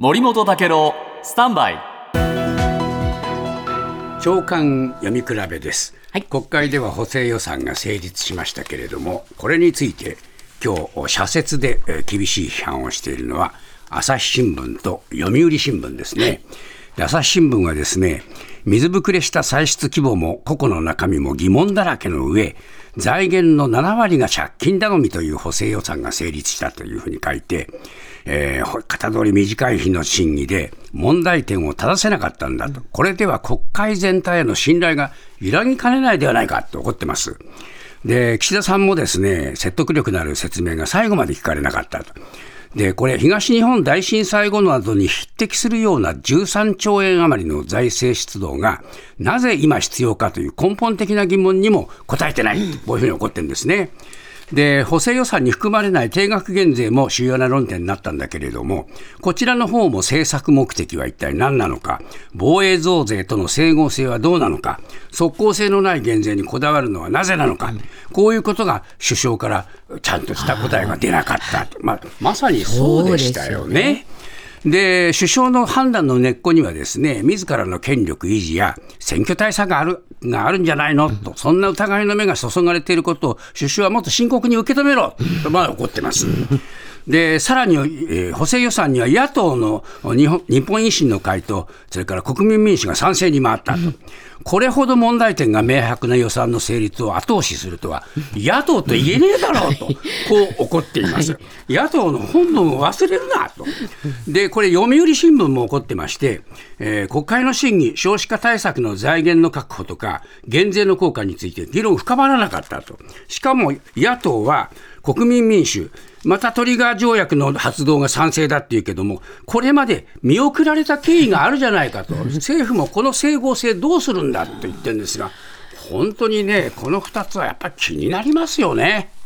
森本武郎スタンバイ。長官読み比べです、はい。国会では補正予算が成立しましたけれどもこれについて今日社説でえー厳しい批判をしているのは朝日新聞と読売新聞ですね、で朝日新聞はですね水ぶくれした歳出規模も個々の中身も疑問だらけの上財源の7割が借金頼みという補正予算が成立したというふうに書いて、えー、型通り短い日の審議で問題点を正せなかったんだと、これでは国会全体への信頼が揺らぎかねないではないかと怒ってます。で、岸田さんもですね、説得力のある説明が最後まで聞かれなかったと。で、これ、東日本大震災後などに匹敵するような13兆円余りの財政出動が、なぜ今必要かという根本的な疑問にも答えてない、こういうふうに起こってるんですね。で、補正予算に含まれない定額減税も主要な論点になったんだけれども、こちらの方も政策目的は一体何なのか、防衛増税との整合性はどうなのか、即効性のない減税にこだわるのはなぜなのか、こういうことが首相からちゃんとした答えが出なかった。まあ、まさにそうでしたよね。で、首相の判断の根っこにはですね、自らの権力維持や選挙対策がある、があるんじゃないの？と、そんな疑いの目が注がれていることを首相はもっと深刻に受け止めろと、まあ怒ってます。で、さらに、えー補正予算には野党の日本日本維新の会と、それから国民民主が賛成に回ったと。これほど問題点が明白な予算の成立を後押しするとは、野党と言えねえだろうと、こう怒っています。野党の本分を忘れるなと。で、これ、読売新聞も怒ってまして、えー国会の審議、少子化対策の財源の確保とか、減税の効果について議論深まらなかったと。しかも、野党は国民民主、またトリガー条約の発動が賛成だっていうけども、これまで見送られた経緯があるじゃないかと、政府もこの整合性どうするんだと言ってるんですが、本当にね、この2つはやっぱり気になりますよね。